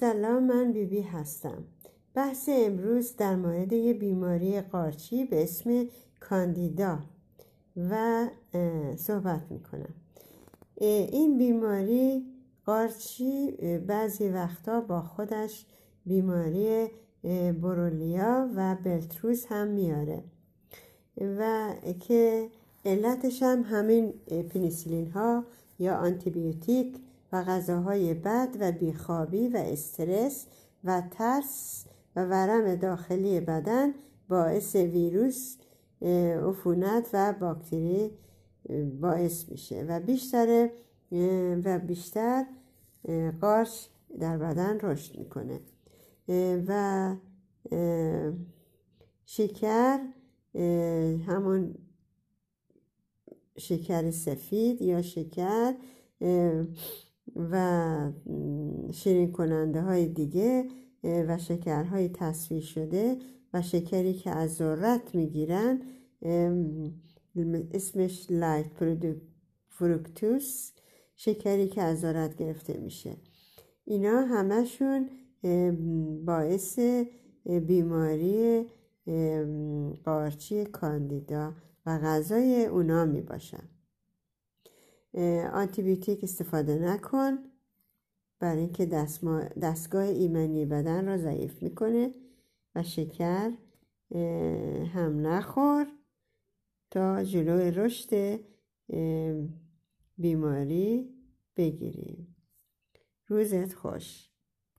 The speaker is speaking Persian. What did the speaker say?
سلام من بیبی بی هستم. بحث امروز در مورد یه بیماری قارچی به اسم کاندیدا و صحبت می‌کنم. این بیماری قارچی بعضی وقتا با خودش بیماری برولیا و بلتروز هم میاره و که علتش هم همین پنیسیلین ها یا آنتیبیوتیک و غذاهای بد و بیخوابی و استرس و ترس و ورم داخلی بدن باعث ویروس عفونت و باکتری باعث میشه و بیشتر و بیشتر قارچ در بدن رشد می‌کنه. و شکر همون شکر سفید یا شکر و شیرین کننده های دیگه و شکرهای تصویر شده و شکری که از ذرت می‌گیرن اسمش لایت فروکتوس شکری که از ذرت گرفته میشه. اینا همشون باعث بیماری قارچی کاندیدا و غذای اونا می باشن آنتیبیوتیک استفاده نکن برای اینکه دستگاه ایمنی بدن را ضعیف می‌کنه و شکر هم نخور تا جلوی رشد بیماری بگیریم. روزت خوش.